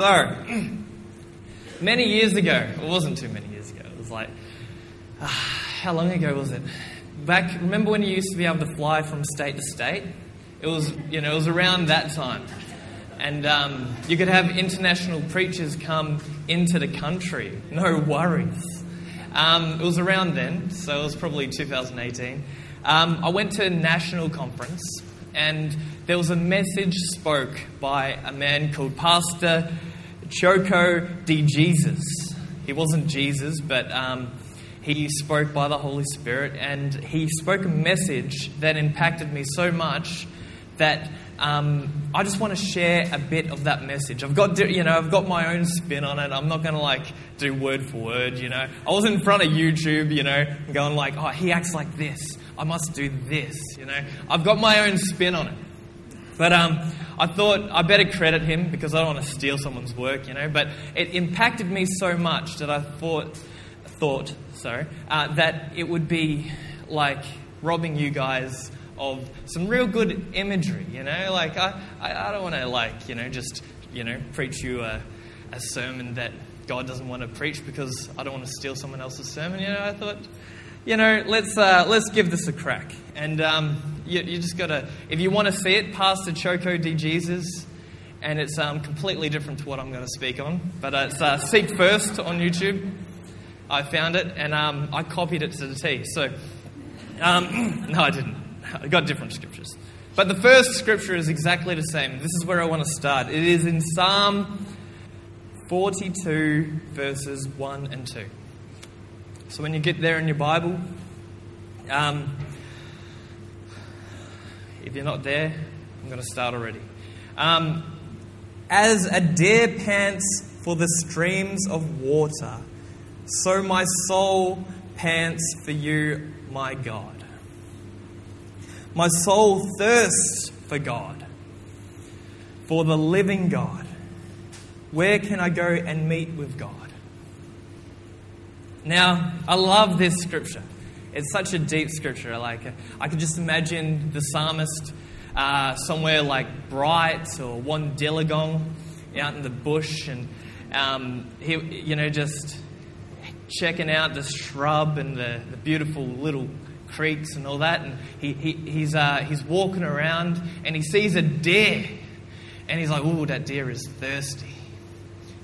So, many years ago, it wasn't too many years ago, it was like, uh, how long ago was it? Back, remember when you used to be able to fly from state to state? It was, you know, it was around that time. And um, you could have international preachers come into the country, no worries. Um, it was around then, so it was probably 2018. Um, I went to a national conference, and there was a message spoke by a man called Pastor Choco de Jesus. He wasn't Jesus, but um, he spoke by the Holy Spirit, and he spoke a message that impacted me so much that um, I just want to share a bit of that message. I've got, you know, I've got my own spin on it. I'm not going to like do word for word, you know. I was in front of YouTube, you know, going like, oh, he acts like this. I must do this, you know. I've got my own spin on it. But um, I thought I better credit him because I don't want to steal someone's work, you know. But it impacted me so much that I thought, thought, sorry, uh, that it would be like robbing you guys of some real good imagery, you know. Like I, I, I don't want to like, you know, just you know, preach you a, a sermon that God doesn't want to preach because I don't want to steal someone else's sermon. You know, I thought, you know, let's uh, let's give this a crack. And um, you, you, just got to, if you want to see it, Pastor Choco de Jesus, and it's um, completely different to what I'm going to speak on. But uh, it's uh, Seek First on YouTube. I found it and um, I copied it to the T. So, um, no, I didn't. I got different scriptures. But the first scripture is exactly the same. This is where I want to start. It is in Psalm 42, verses 1 and 2. So when you get there in your Bible, um, if you're not there, I'm going to start already. Um, As a deer pants for the streams of water, so my soul pants for you, my God. My soul thirsts for God, for the living God. Where can I go and meet with God? Now, I love this scripture. It's such a deep scripture. Like I could just imagine the psalmist uh, somewhere like Bright or Wollongong out in the bush, and um, he, you know, just checking out the shrub and the, the beautiful little creeks and all that. And he, he, he's, uh, he's walking around and he sees a deer, and he's like, "Ooh, that deer is thirsty.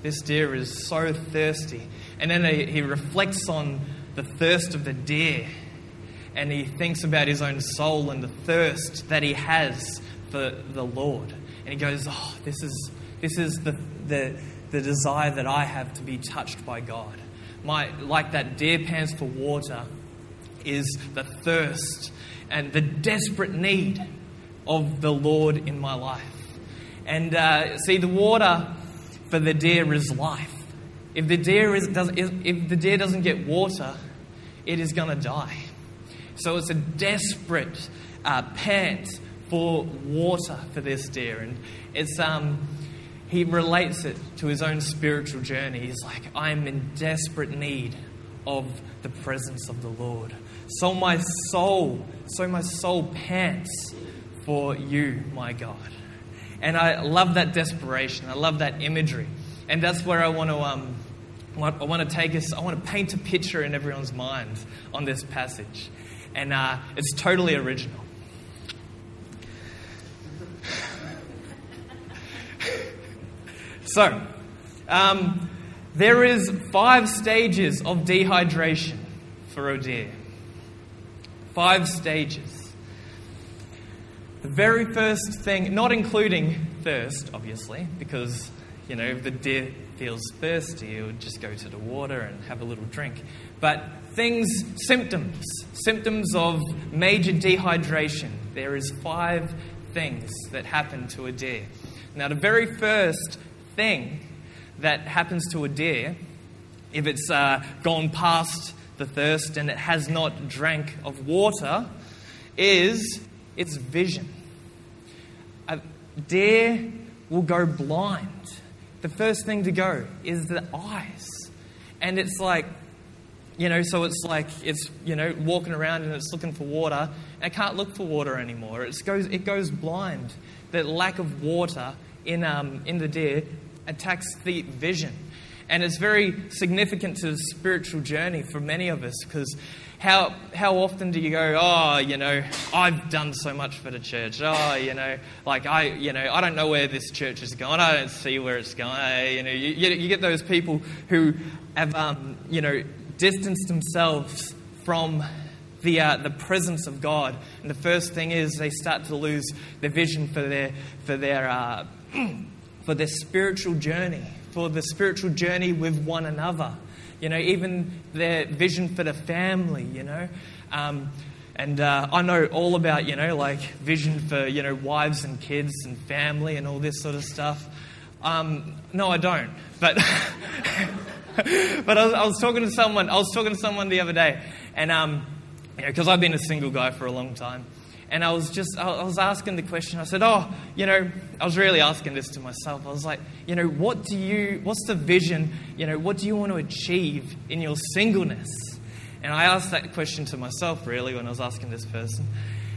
This deer is so thirsty." And then he, he reflects on the thirst of the deer and he thinks about his own soul and the thirst that he has for the Lord. And he goes, Oh, this is, this is the, the, the desire that I have to be touched by God. My, like that deer pants for water is the thirst and the desperate need of the Lord in my life. And uh, see, the water for the deer is life. If the deer, is, does, if the deer doesn't get water, it is going to die. So it's a desperate uh, pant for water for this deer. And it's, um, he relates it to his own spiritual journey. He's like, I'm in desperate need of the presence of the Lord. So my soul, so my soul pants for you, my God. And I love that desperation. I love that imagery. And that's where I want to um, I want to take us, I want to paint a picture in everyone's mind on this passage. And uh, it's totally original. so, um, there is five stages of dehydration for a deer. Five stages. The very first thing, not including thirst, obviously, because, you know, the deer feels thirsty, it would just go to the water and have a little drink. But things, symptoms, symptoms of major dehydration. There is five things that happen to a deer. Now, the very first thing that happens to a deer, if it's uh, gone past the thirst and it has not drank of water, is its vision. A deer will go blind the first thing to go is the eyes. And it's like, you know, so it's like it's, you know, walking around and it's looking for water and it can't look for water anymore. It goes, it goes blind. The lack of water in, um, in the deer attacks the vision. And it's very significant to the spiritual journey for many of us because how, how often do you go, oh, you know, I've done so much for the church. Oh, you know, like I, you know, I don't know where this church is going. I don't see where it's going. You know, you, you get those people who have, um, you know, distanced themselves from the, uh, the presence of God. And the first thing is they start to lose their vision for their, for their, uh, for their spiritual journey, for the spiritual journey with one another. You know, even their vision for the family, you know. Um, and uh, I know all about, you know, like vision for, you know, wives and kids and family and all this sort of stuff. Um, no, I don't. But, but I was, I was, talking to someone. I was talking to someone the other day, and um, because I've been a single guy for a long time. And I was just, I was asking the question. I said, Oh, you know, I was really asking this to myself. I was like, You know, what do you, what's the vision? You know, what do you want to achieve in your singleness? And I asked that question to myself, really, when I was asking this person.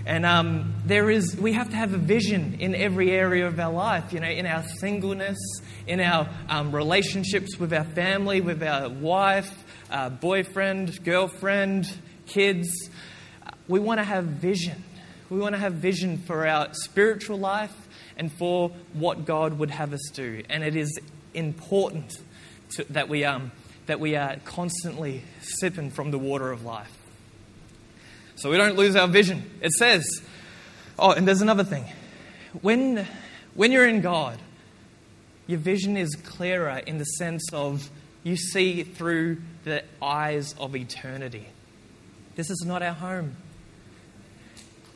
And um, there is, we have to have a vision in every area of our life, you know, in our singleness, in our um, relationships with our family, with our wife, uh, boyfriend, girlfriend, kids. We want to have vision. We want to have vision for our spiritual life and for what God would have us do. And it is important to, that, we, um, that we are constantly sipping from the water of life. So we don't lose our vision. It says, oh, and there's another thing. When, when you're in God, your vision is clearer in the sense of you see through the eyes of eternity. This is not our home.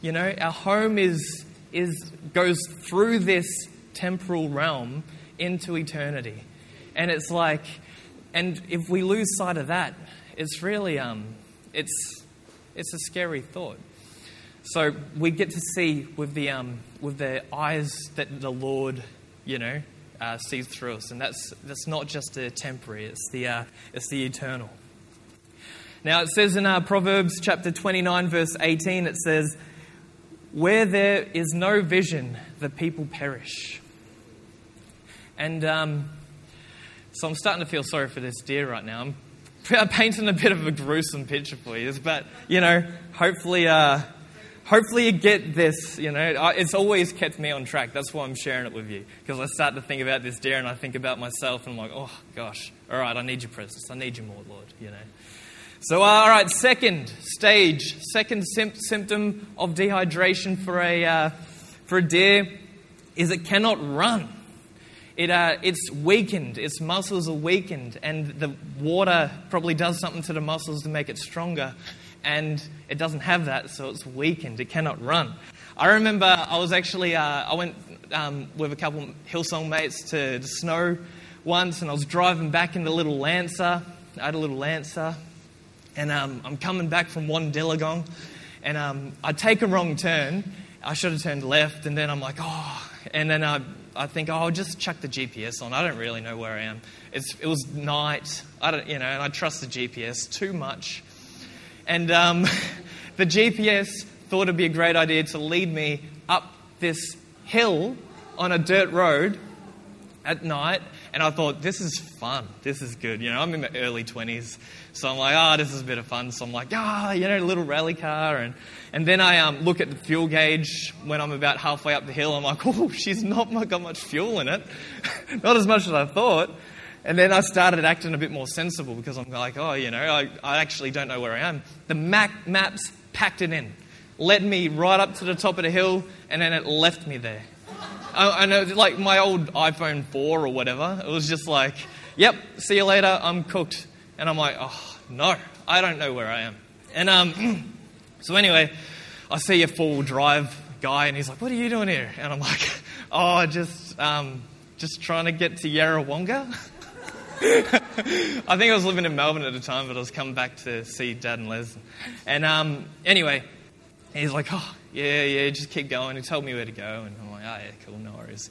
You know, our home is, is, goes through this temporal realm into eternity. And it's like, and if we lose sight of that, it's really, um, it's, it's a scary thought. So we get to see with the, um, with the eyes that the Lord, you know, uh, sees through us. And that's, that's not just the temporary, it's the, uh, it's the eternal. Now it says in uh, Proverbs chapter 29, verse 18, it says, where there is no vision, the people perish. And um, so I'm starting to feel sorry for this deer right now. I'm painting a bit of a gruesome picture for you, but you know, hopefully, uh, hopefully you get this. You know, it's always kept me on track. That's why I'm sharing it with you because I start to think about this deer and I think about myself and I'm like, oh gosh, all right, I need your presence. I need you more, Lord. You know. So, uh, all right, second stage, second sim- symptom of dehydration for a, uh, for a deer is it cannot run. It, uh, it's weakened, its muscles are weakened, and the water probably does something to the muscles to make it stronger. And it doesn't have that, so it's weakened. It cannot run. I remember I was actually, uh, I went um, with a couple Hillsong mates to the snow once, and I was driving back in the little Lancer. I had a little Lancer, and um, I'm coming back from one Wandiligong, and um, I take a wrong turn. I should have turned left, and then I'm like, oh, and then I, I think, oh, I'll just chuck the GPS on. I don't really know where I am. It's, it was night, I don't, you know, and I trust the GPS too much. And um, the GPS thought it'd be a great idea to lead me up this hill on a dirt road at night, and I thought, this is fun. This is good. You know, I'm in my early 20s. So I'm like, ah, oh, this is a bit of fun. So I'm like, ah, oh, you know, a little rally car. And, and then I um, look at the fuel gauge when I'm about halfway up the hill. I'm like, oh, she's not got much fuel in it. not as much as I thought. And then I started acting a bit more sensible because I'm like, oh, you know, I, I actually don't know where I am. The Mac maps packed it in, led me right up to the top of the hill, and then it left me there. I, I know, like my old iPhone 4 or whatever, it was just like, yep, see you later, I'm cooked. And I'm like, oh, no, I don't know where I am. And um, so anyway, I see a four-wheel drive guy, and he's like, what are you doing here? And I'm like, oh, just, um, just trying to get to Yarrawonga. I think I was living in Melbourne at the time, but I was coming back to see Dad and Les. And um, anyway, he's like, oh, yeah, yeah, just keep going. He told me where to go, and I'm like, oh, yeah, cool, no worries.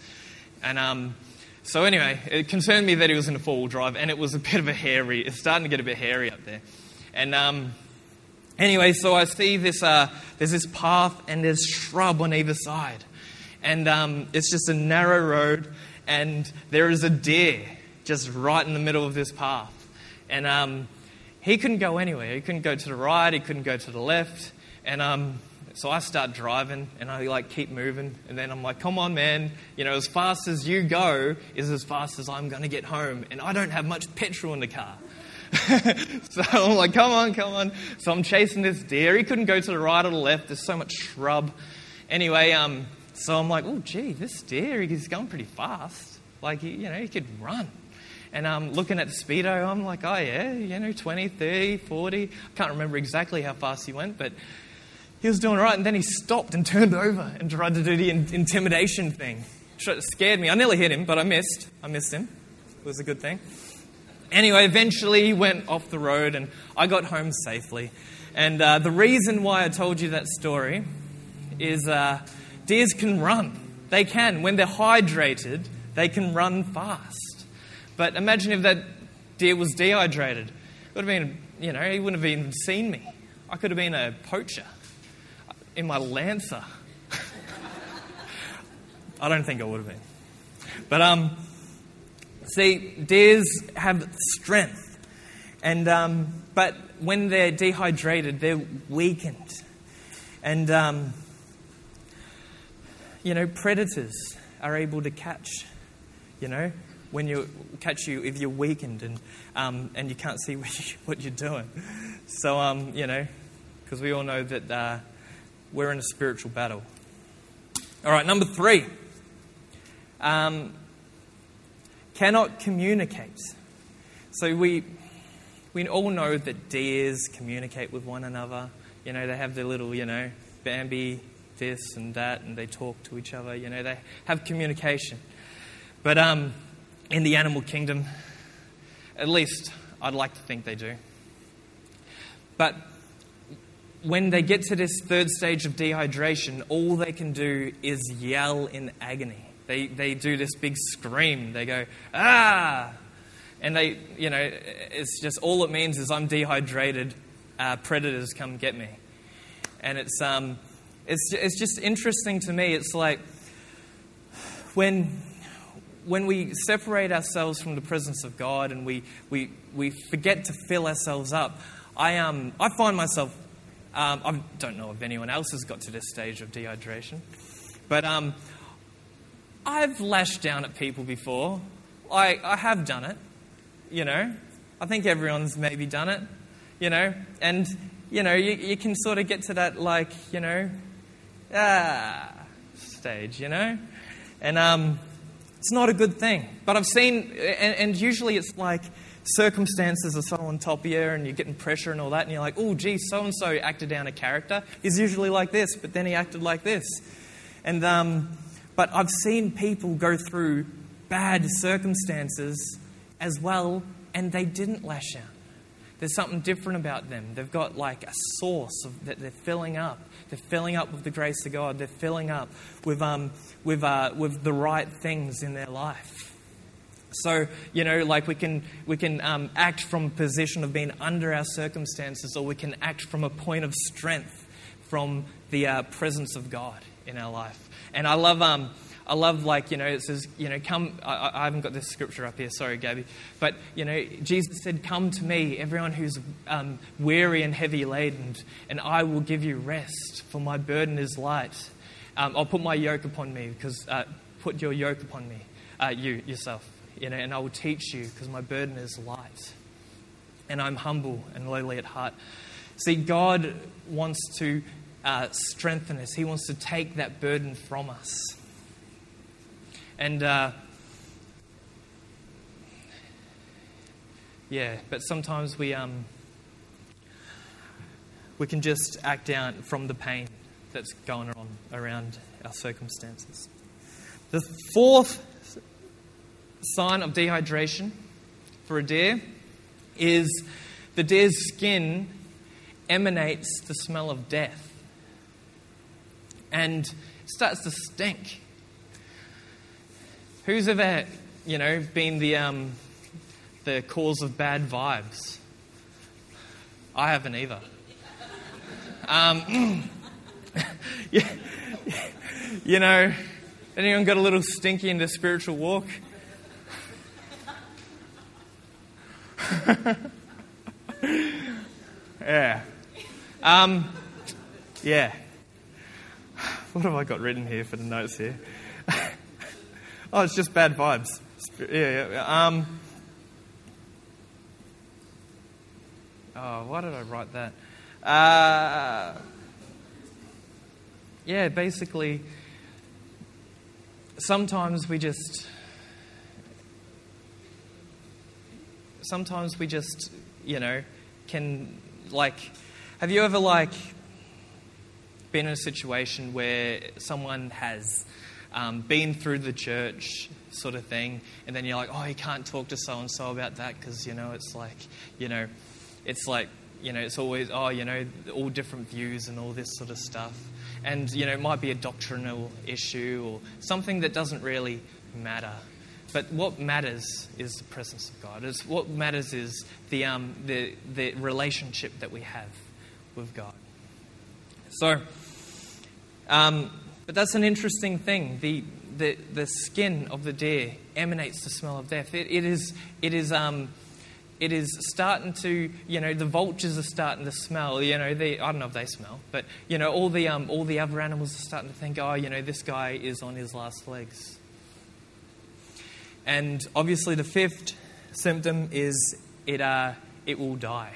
And um, so anyway, it concerned me that he was in a four-wheel drive, and it was a bit of a hairy. It's starting to get a bit hairy up there. And um, anyway, so I see this. Uh, there's this path, and there's shrub on either side, and um, it's just a narrow road. and there is a deer just right in the middle of this path. And um, he couldn't go anywhere. He couldn't go to the right, he couldn't go to the left. And um, so I start driving and I like keep moving. And then I'm like, come on, man. You know, as fast as you go is as fast as I'm going to get home. And I don't have much petrol in the car. so I'm like, come on, come on. So I'm chasing this deer. He couldn't go to the right or the left. There's so much shrub. Anyway, um, so I'm like, oh, gee, this deer, he's going pretty fast. Like, you know, he could run. And I'm um, looking at the speedo, I'm like, oh, yeah, you know, 20, 30, 40. I can't remember exactly how fast he went, but he was doing all right. And then he stopped and turned over and tried to do the in- intimidation thing. It scared me. I nearly hit him, but I missed. I missed him. It was a good thing. Anyway, eventually he went off the road and I got home safely. And uh, the reason why I told you that story is uh, deers can run. They can. When they're hydrated, they can run fast. But imagine if that deer was dehydrated. It would have been, you know, he wouldn't have even seen me. I could have been a poacher in my Lancer. I don't think I would have been. But, um, see, deers have strength. And, um, but when they're dehydrated, they're weakened. And, um, you know, predators are able to catch, you know, when you catch you if you're weakened and, um, and you can't see what, you, you're doing. So, um, you know, because we all know that uh, we're in a spiritual battle. All right, number three. Um, cannot communicate. So we, we all know that deers communicate with one another. You know, they have their little, you know, Bambi this and that, and they talk to each other. You know, they have communication. But um, in the animal kingdom, at least I'd like to think they do. But when they get to this third stage of dehydration, all they can do is yell in agony. They, they do this big scream. They go, ah! And they, you know, it's just all it means is I'm dehydrated, uh, predators come get me. And it's, um, it's, it's just interesting to me. It's like when, when we separate ourselves from the presence of God and we, we, we forget to fill ourselves up, I, um, I find myself um, I don't know if anyone else has got to this stage of dehydration, but um, I've lashed down at people before. I, I have done it, you know. I think everyone's maybe done it, you know. And, you know, you, you can sort of get to that, like, you know, ah, stage, you know. And um, it's not a good thing. But I've seen, and, and usually it's like, circumstances are so on top of you and you're getting pressure and all that, and you're like, oh, gee, so and so acted down a character. He's usually like this, but then he acted like this. And, um, but I've seen people go through bad circumstances as well, and they didn't lash out. There's something different about them. They've got like a source of, that they're filling up. They're filling up with the grace of God. They're filling up with, um, with, uh, with the right things in their life. So, you know, like we can, we can um, act from a position of being under our circumstances, or we can act from a point of strength from the uh, presence of God in our life. And I love, um, I love, like, you know, it says, you know, come, I, I haven't got this scripture up here, sorry, Gabby. But, you know, Jesus said, Come to me, everyone who's um, weary and heavy laden, and I will give you rest, for my burden is light. Um, I'll put my yoke upon me, because, uh, put your yoke upon me, uh, you, yourself you know, and I will teach you because my burden is light. And I'm humble and lowly at heart. See, God wants to uh, strengthen us, He wants to take that burden from us. And uh, yeah, but sometimes we, um, we can just act out from the pain that's going on around our circumstances. The fourth sign of dehydration for a deer is the deer's skin emanates the smell of death and starts to stink. Who's ever, you know, been the, um, the cause of bad vibes? I haven't either. Um, you know, Anyone got a little stinky in their spiritual walk? yeah. Um, yeah. What have I got written here for the notes here? oh, it's just bad vibes. Yeah, yeah. Um, oh, why did I write that? Uh, yeah, basically, sometimes we just. Sometimes we just, you know, can, like, have you ever, like, been in a situation where someone has um, been through the church sort of thing, and then you're like, oh, you can't talk to so and so about that because, you know, it's like, you know, it's like, you know, it's always, oh, you know, all different views and all this sort of stuff. And, you know, it might be a doctrinal issue or something that doesn't really matter. But what matters is the presence of God. It's, what matters is the, um, the, the relationship that we have with God. So, um, but that's an interesting thing. The, the, the skin of the deer emanates the smell of death. It, it is, it is, um, it is starting to, you know, the vultures are starting to smell. You know, they, I don't know if they smell, but you know, all the, um, all the other animals are starting to think, oh, you know, this guy is on his last legs. And obviously, the fifth symptom is it, uh, it will die.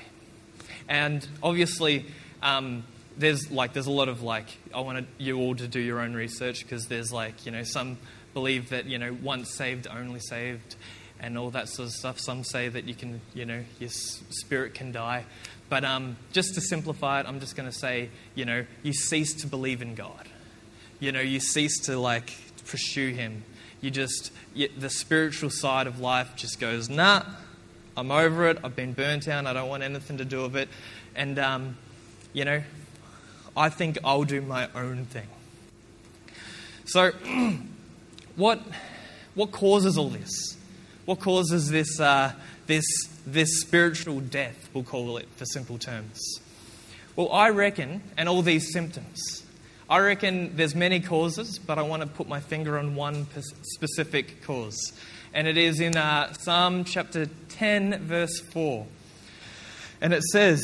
And obviously, um, there's like there's a lot of like I want you all to do your own research because there's like you know some believe that you know once saved only saved and all that sort of stuff. Some say that you can you know your spirit can die, but um, just to simplify it, I'm just going to say you know you cease to believe in God. You know you cease to like pursue Him. You just you, the spiritual side of life just goes nah. I'm over it. I've been burnt out. I don't want anything to do with it. And um, you know, I think I'll do my own thing. So, what, what causes all this? What causes this, uh, this, this spiritual death, we'll call it for simple terms? Well, I reckon, and all these symptoms, I reckon there's many causes, but I want to put my finger on one specific cause. And it is in uh, Psalm chapter 10, verse 4. And it says,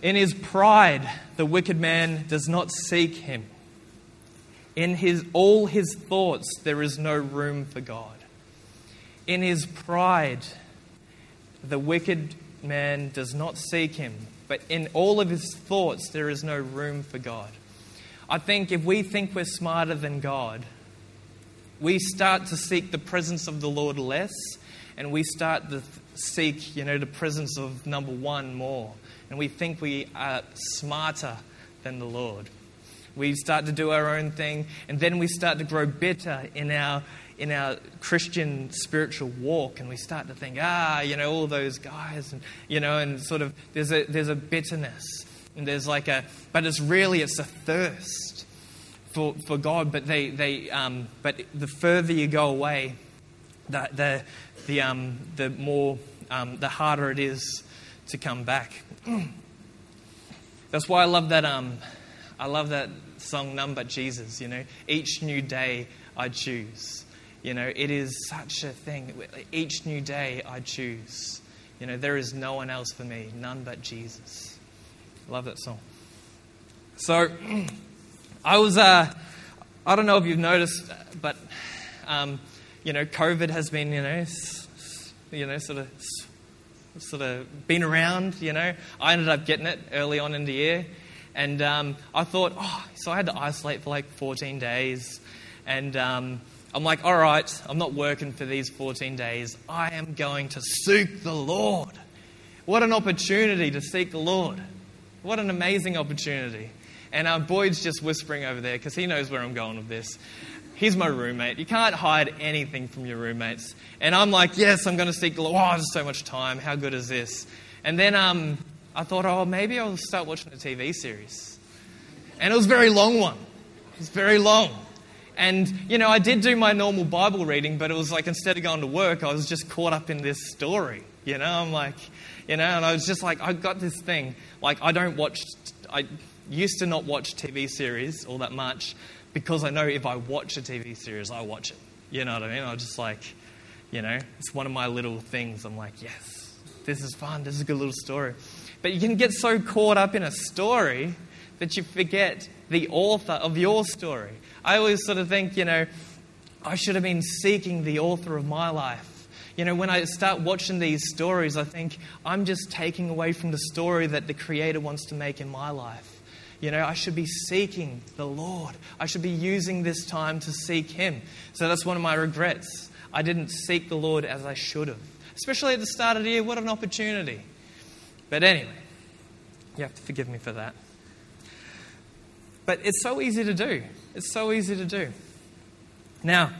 in his pride, the wicked man does not seek him. In his, all his thoughts, there is no room for God. In his pride, the wicked man does not seek him, but in all of his thoughts, there is no room for God. I think if we think we're smarter than God, we start to seek the presence of the Lord less, and we start to seek, you know, the presence of number one more and we think we are smarter than the Lord. We start to do our own thing, and then we start to grow bitter in our in our Christian spiritual walk, and we start to think, ah, you know, all those guys, and you know, and sort of there's a there's a bitterness, and there's like a, but it's really it's a thirst for for God. But they they um, but the further you go away, the the the um the more um, the harder it is to come back. That's why I love that. Um, I love that song, "None But Jesus." You know, each new day I choose. You know, it is such a thing. Each new day I choose. You know, there is no one else for me, none but Jesus. Love that song. So, I was. Uh, I don't know if you've noticed, but um, you know, COVID has been, you know, you know, sort of sort of been around, you know. I ended up getting it early on in the year. And um, I thought, oh, so I had to isolate for like 14 days. And um, I'm like, all right, I'm not working for these 14 days. I am going to seek the Lord. What an opportunity to seek the Lord. What an amazing opportunity. And uh, Boyd's just whispering over there because he knows where I'm going with this. He's my roommate. You can't hide anything from your roommates. And I'm like, yes, I'm going to seek the Lord. Oh, there's so much time. How good is this? And then um, I thought, oh, maybe I'll start watching a TV series. And it was a very long one. It was very long. And, you know, I did do my normal Bible reading, but it was like instead of going to work, I was just caught up in this story. You know, I'm like, you know, and I was just like, I got this thing. Like, I don't watch, I used to not watch TV series all that much, because I know if I watch a TV series, I watch it. You know what I mean? I just like, you know, it's one of my little things. I'm like, yes, this is fun. This is a good little story. But you can get so caught up in a story that you forget the author of your story. I always sort of think, you know, I should have been seeking the author of my life. You know, when I start watching these stories, I think I'm just taking away from the story that the Creator wants to make in my life. You know, I should be seeking the Lord. I should be using this time to seek Him. So that's one of my regrets. I didn't seek the Lord as I should have. Especially at the start of the year, what an opportunity. But anyway, you have to forgive me for that. But it's so easy to do. It's so easy to do. Now,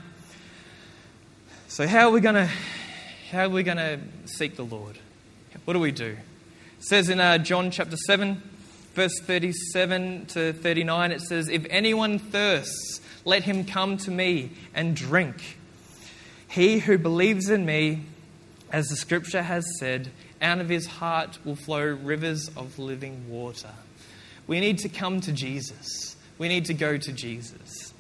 so how are we going to how are we going to seek the Lord? What do we do? It says in uh, John chapter 7, verse 37 to 39, it says, If anyone thirsts, let him come to me and drink. He who believes in me, as the scripture has said, out of his heart will flow rivers of living water. We need to come to Jesus. We need to go to Jesus.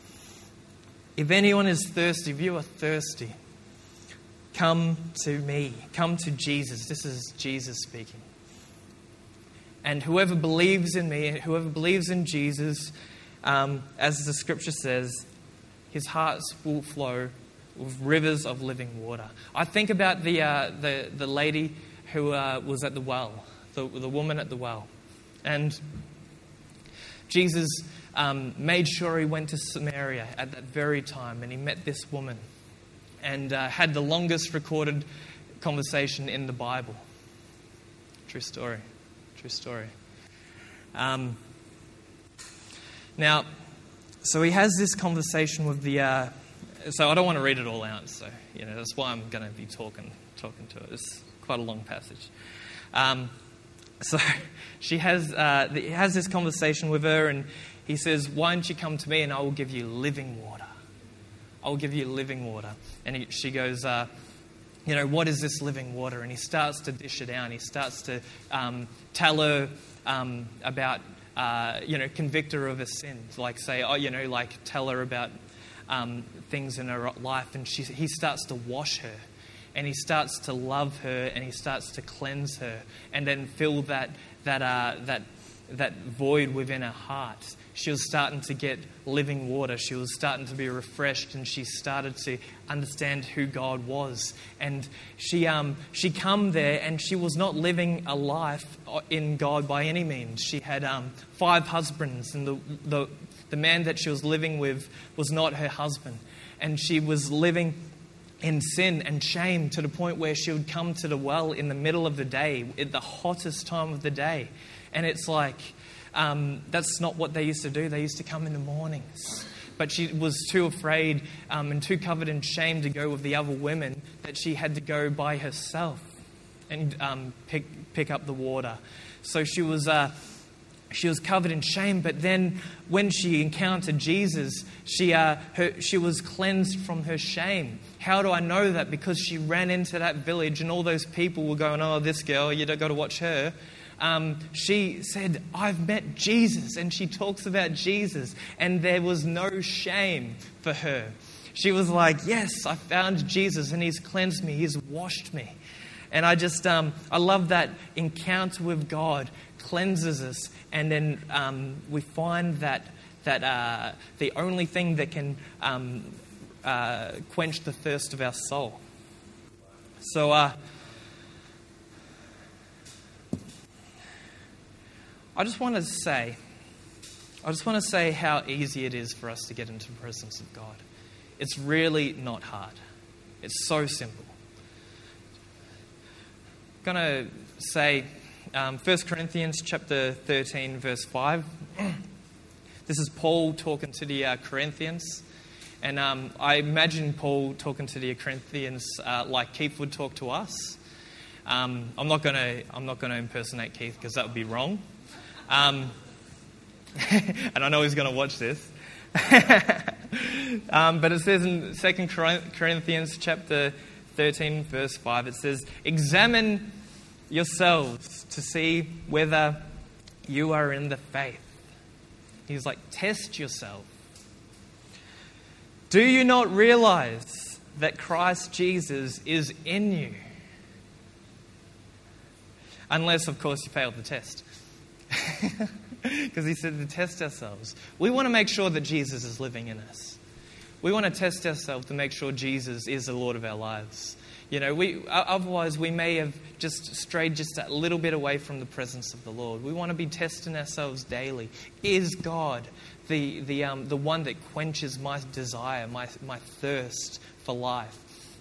If anyone is thirsty, if you are thirsty, Come to me. Come to Jesus. This is Jesus speaking. And whoever believes in me, whoever believes in Jesus, um, as the scripture says, his hearts will flow with rivers of living water. I think about the, uh, the, the lady who uh, was at the well, the, the woman at the well. And Jesus um, made sure he went to Samaria at that very time and he met this woman and uh, had the longest recorded conversation in the Bible. True story. True story. Um, now, so he has this conversation with the. Uh, so I don't want to read it all out. So you know that's why I'm going to be talking talking to it. It's quite a long passage. Um, so she has uh, he has this conversation with her, and he says, "Why don't you come to me, and I will give you living water." I'll give you living water. And he, she goes, uh, You know, what is this living water? And he starts to dish it out. He starts to um, tell her um, about, uh, you know, convict her of her sins. Like, say, oh, you know, like tell her about um, things in her life. And she, he starts to wash her. And he starts to love her and he starts to cleanse her and then fill that, that, uh, that, that void within her heart she was starting to get living water. She was starting to be refreshed, and she started to understand who God was. And she, um, she come there, and she was not living a life in God by any means. She had um, five husbands, and the, the, the man that she was living with was not her husband. And she was living in sin and shame to the point where she would come to the well in the middle of the day, at the hottest time of the day. And it's like, um, that's not what they used to do. They used to come in the mornings. But she was too afraid um, and too covered in shame to go with the other women that she had to go by herself and um, pick, pick up the water. So she was. Uh, she was covered in shame, but then when she encountered Jesus, she, uh, her, she was cleansed from her shame. How do I know that? Because she ran into that village and all those people were going, Oh, this girl, you don't got to watch her um, she said, I've met Jesus. And she talks about Jesus. And there was no shame for her. She was like, Yes, I found Jesus and he's cleansed me, he's washed me. And I just, um, I love that encounter with God cleanses us. And then um, we find that, that uh, the only thing that can um, uh, quench the thirst of our soul. So, uh, I just want to say, I just want to say how easy it is for us to get into the presence of God. It's really not hard. It's so simple. I'm going to say um, 1 Corinthians chapter 13, verse 5. this is Paul talking to the uh, Corinthians. And um, I imagine Paul talking to the Corinthians uh, like Keith would talk to us. Um, I'm not going to I'm not going to impersonate Keith because that would be wrong. Um, and I know he's going to watch this. um, but it says in 2 Corinthians chapter 13, verse 5, it says, Examine yourselves to see whether you are in the faith. He's like, test yourself. Do you not realize that Christ Jesus is in you? Unless, of course, you failed the test. Because he said to test ourselves. We want to make sure that Jesus is living in us. We want to test ourselves to make sure Jesus is the Lord of our lives. You know, we, otherwise, we may have just strayed just a little bit away from the presence of the Lord. We want to be testing ourselves daily. Is God the, the, um, the one that quenches my desire, my, my thirst for life?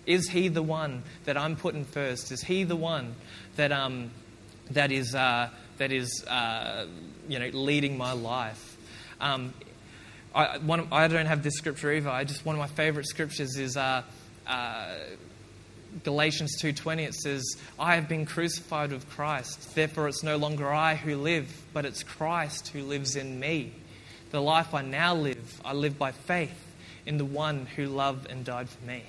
Is He the one that I'm putting first? Is He the one that, um, that is, uh, that is uh, you know, leading my life? Um, I, one, I don't have this scripture either. I just one of my favorite scriptures is uh, uh, Galatians 2:20 it says, "I have been crucified with Christ; therefore it's no longer I who live, but it's Christ who lives in me. The life I now live, I live by faith in the one who loved and died for me."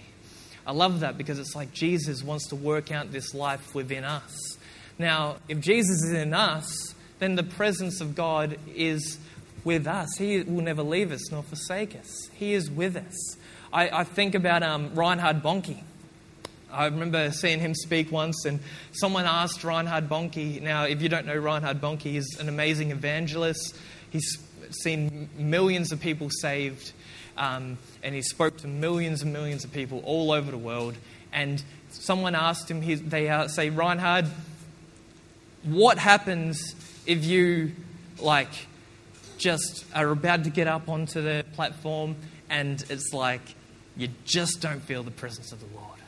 I love that because it's like Jesus wants to work out this life within us. Now, if Jesus is in us, then the presence of God is with us. He will never leave us nor forsake us. He is with us. I, I think about um, Reinhard Bonnke. I remember seeing him speak once, and someone asked Reinhard Bonnke. Now, if you don't know Reinhard Bonnke, he's an amazing evangelist. He's seen millions of people saved, um, and he spoke to millions and millions of people all over the world. And someone asked him, he, they uh, say, Reinhard, what happens if you, like, just are about to get up onto the platform and it's like you just don't feel the presence of the Lord?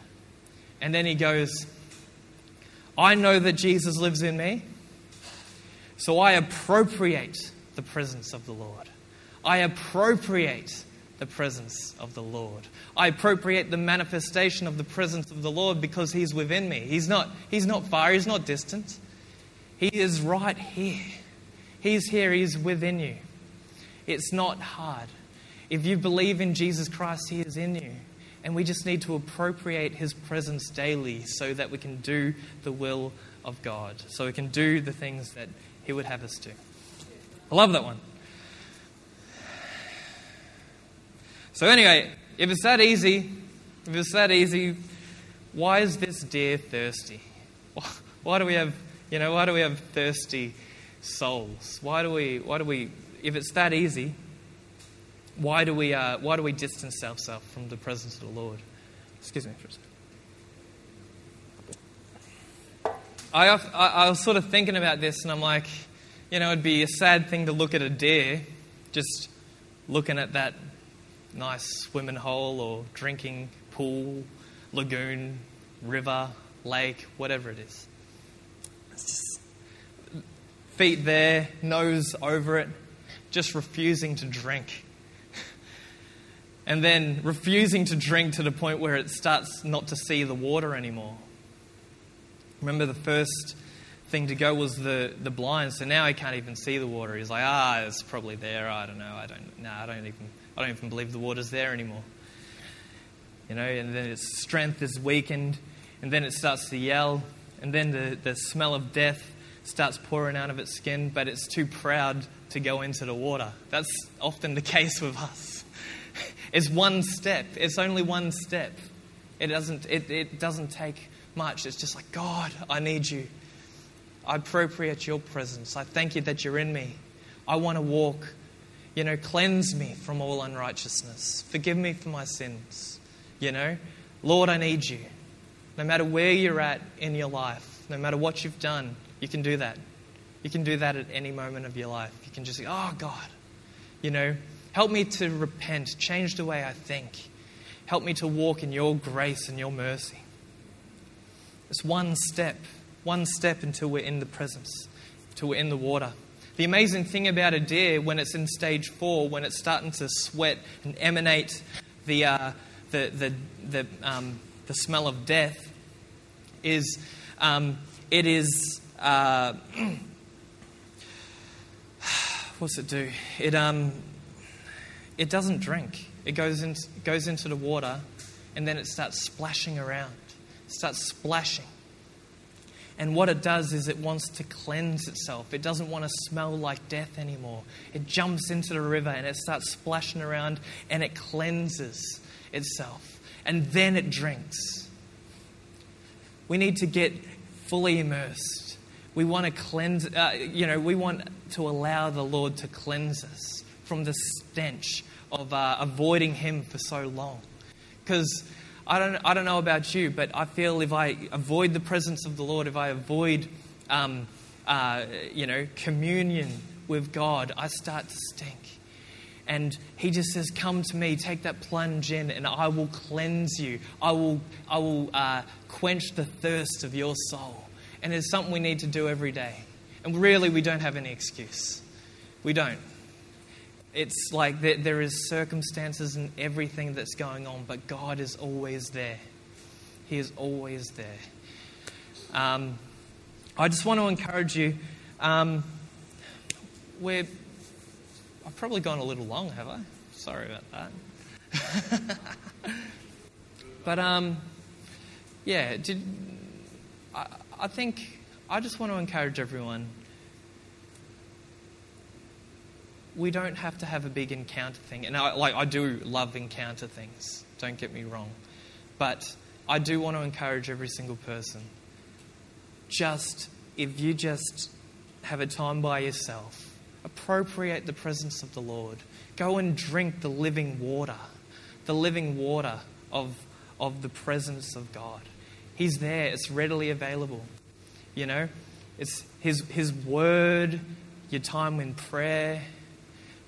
And then he goes, I know that Jesus lives in me, so I appropriate the presence of the Lord. I appropriate the presence of the Lord. I appropriate the manifestation of the presence of the Lord because He's within me. He's not, he's not far, He's not distant. He is right here. He's here, He's within you. It's not hard. If you believe in Jesus Christ, He is in you. And we just need to appropriate His presence daily so that we can do the will of God, so we can do the things that He would have us do. I love that one. So, anyway, if it's that easy, if it's that easy, why is this deer thirsty? Why do we have, you know, why do we have thirsty souls? Why do we, why do we, if it's that easy, why do we, uh, why do we distance ourselves from the presence of the Lord? Excuse me for a second. I, I, I was sort of thinking about this, and I'm like, you know, it'd be a sad thing to look at a deer just looking at that nice swimming hole or drinking pool, lagoon, river, lake, whatever it is. Feet there, nose over it, just refusing to drink and then refusing to drink to the point where it starts not to see the water anymore. Remember, the first thing to go was the, the blind, so now he can't even see the water. He's like, ah, it's probably there. I don't know. I don't. No, I don't even. I don't even believe the water's there anymore. You know, and then its strength is weakened, and then it starts to yell, and then the, the smell of death starts pouring out of its skin, but it's too proud to go into the water. That's often the case with us It's one step. It's only one step. It doesn't, it, it doesn't take much. It's just like, God, I need you. I appropriate your presence. I thank you that you're in me. I want to walk. You know, cleanse me from all unrighteousness. Forgive me for my sins. You know, Lord, I need you. No matter where you're at in your life, no matter what you've done, you can do that. You can do that at any moment of your life. You can just say, Oh, God, you know, Help me to repent, change the way I think. Help me to walk in your grace and your mercy. It's one step, one step until we're in the presence, until we're in the water. The amazing thing about a deer when it's in stage four, when it's starting to sweat and emanate the, uh, the, the, the, um, the smell of death, is um, it is. Uh, what's it do? It, um, it doesn't drink. It goes, in, goes into the water and then it starts splashing around. It starts splashing. And what it does is it wants to cleanse itself. It doesn't want to smell like death anymore. It jumps into the river and it starts splashing around and it cleanses. itself, and then it drinks. We need to get fully immersed. We want to cleanse, uh, you know, we want to allow the Lord to cleanse us from the stench of uh, avoiding Him for so long. Because I don't, I don't know about you, but I feel if I avoid the presence of the Lord, if I avoid, um, uh, you know, communion with God, I start to stink. And he just says, Come to me, take that plunge in, and I will cleanse you. I will, I will uh, quench the thirst of your soul. And it's something we need to do every day. And really, we don't have any excuse. We don't. It's like there, there is circumstances and everything that's going on, but God is always there. He is always there. Um, I just want to encourage you. Um, we're, I've probably gone a little long, have I? Sorry about that. but um, yeah, did, I, I think I just want to encourage everyone we don't have to have a big encounter thing. And I, like I do love encounter things. Don't get me wrong, but I do want to encourage every single person. Just if you just have a time by yourself, appropriate the presence of the Lord. Go and drink the living water, the living water of of the presence of God. He's there. It's readily available. You know, it's His His Word. Your time in prayer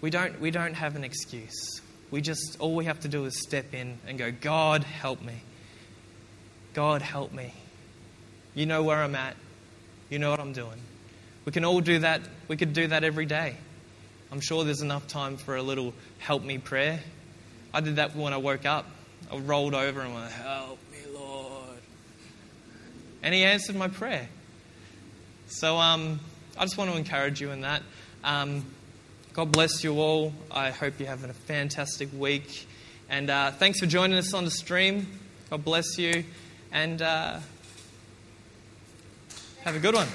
we don't, we don't have an excuse. We just, all we have to do is step in and go, God, help me. God, help me. You know where I'm at. You know what I'm doing. We can all do that. We could do that every day. I'm sure there's enough time for a little help me prayer. I did that when I woke up. I rolled over and went, Help me, Lord. And He answered my prayer. So um, I just want to encourage you in that. Um, God bless you all. I hope you have a fantastic week. And uh, thanks for joining us on the stream. God bless you. And uh, have a good one.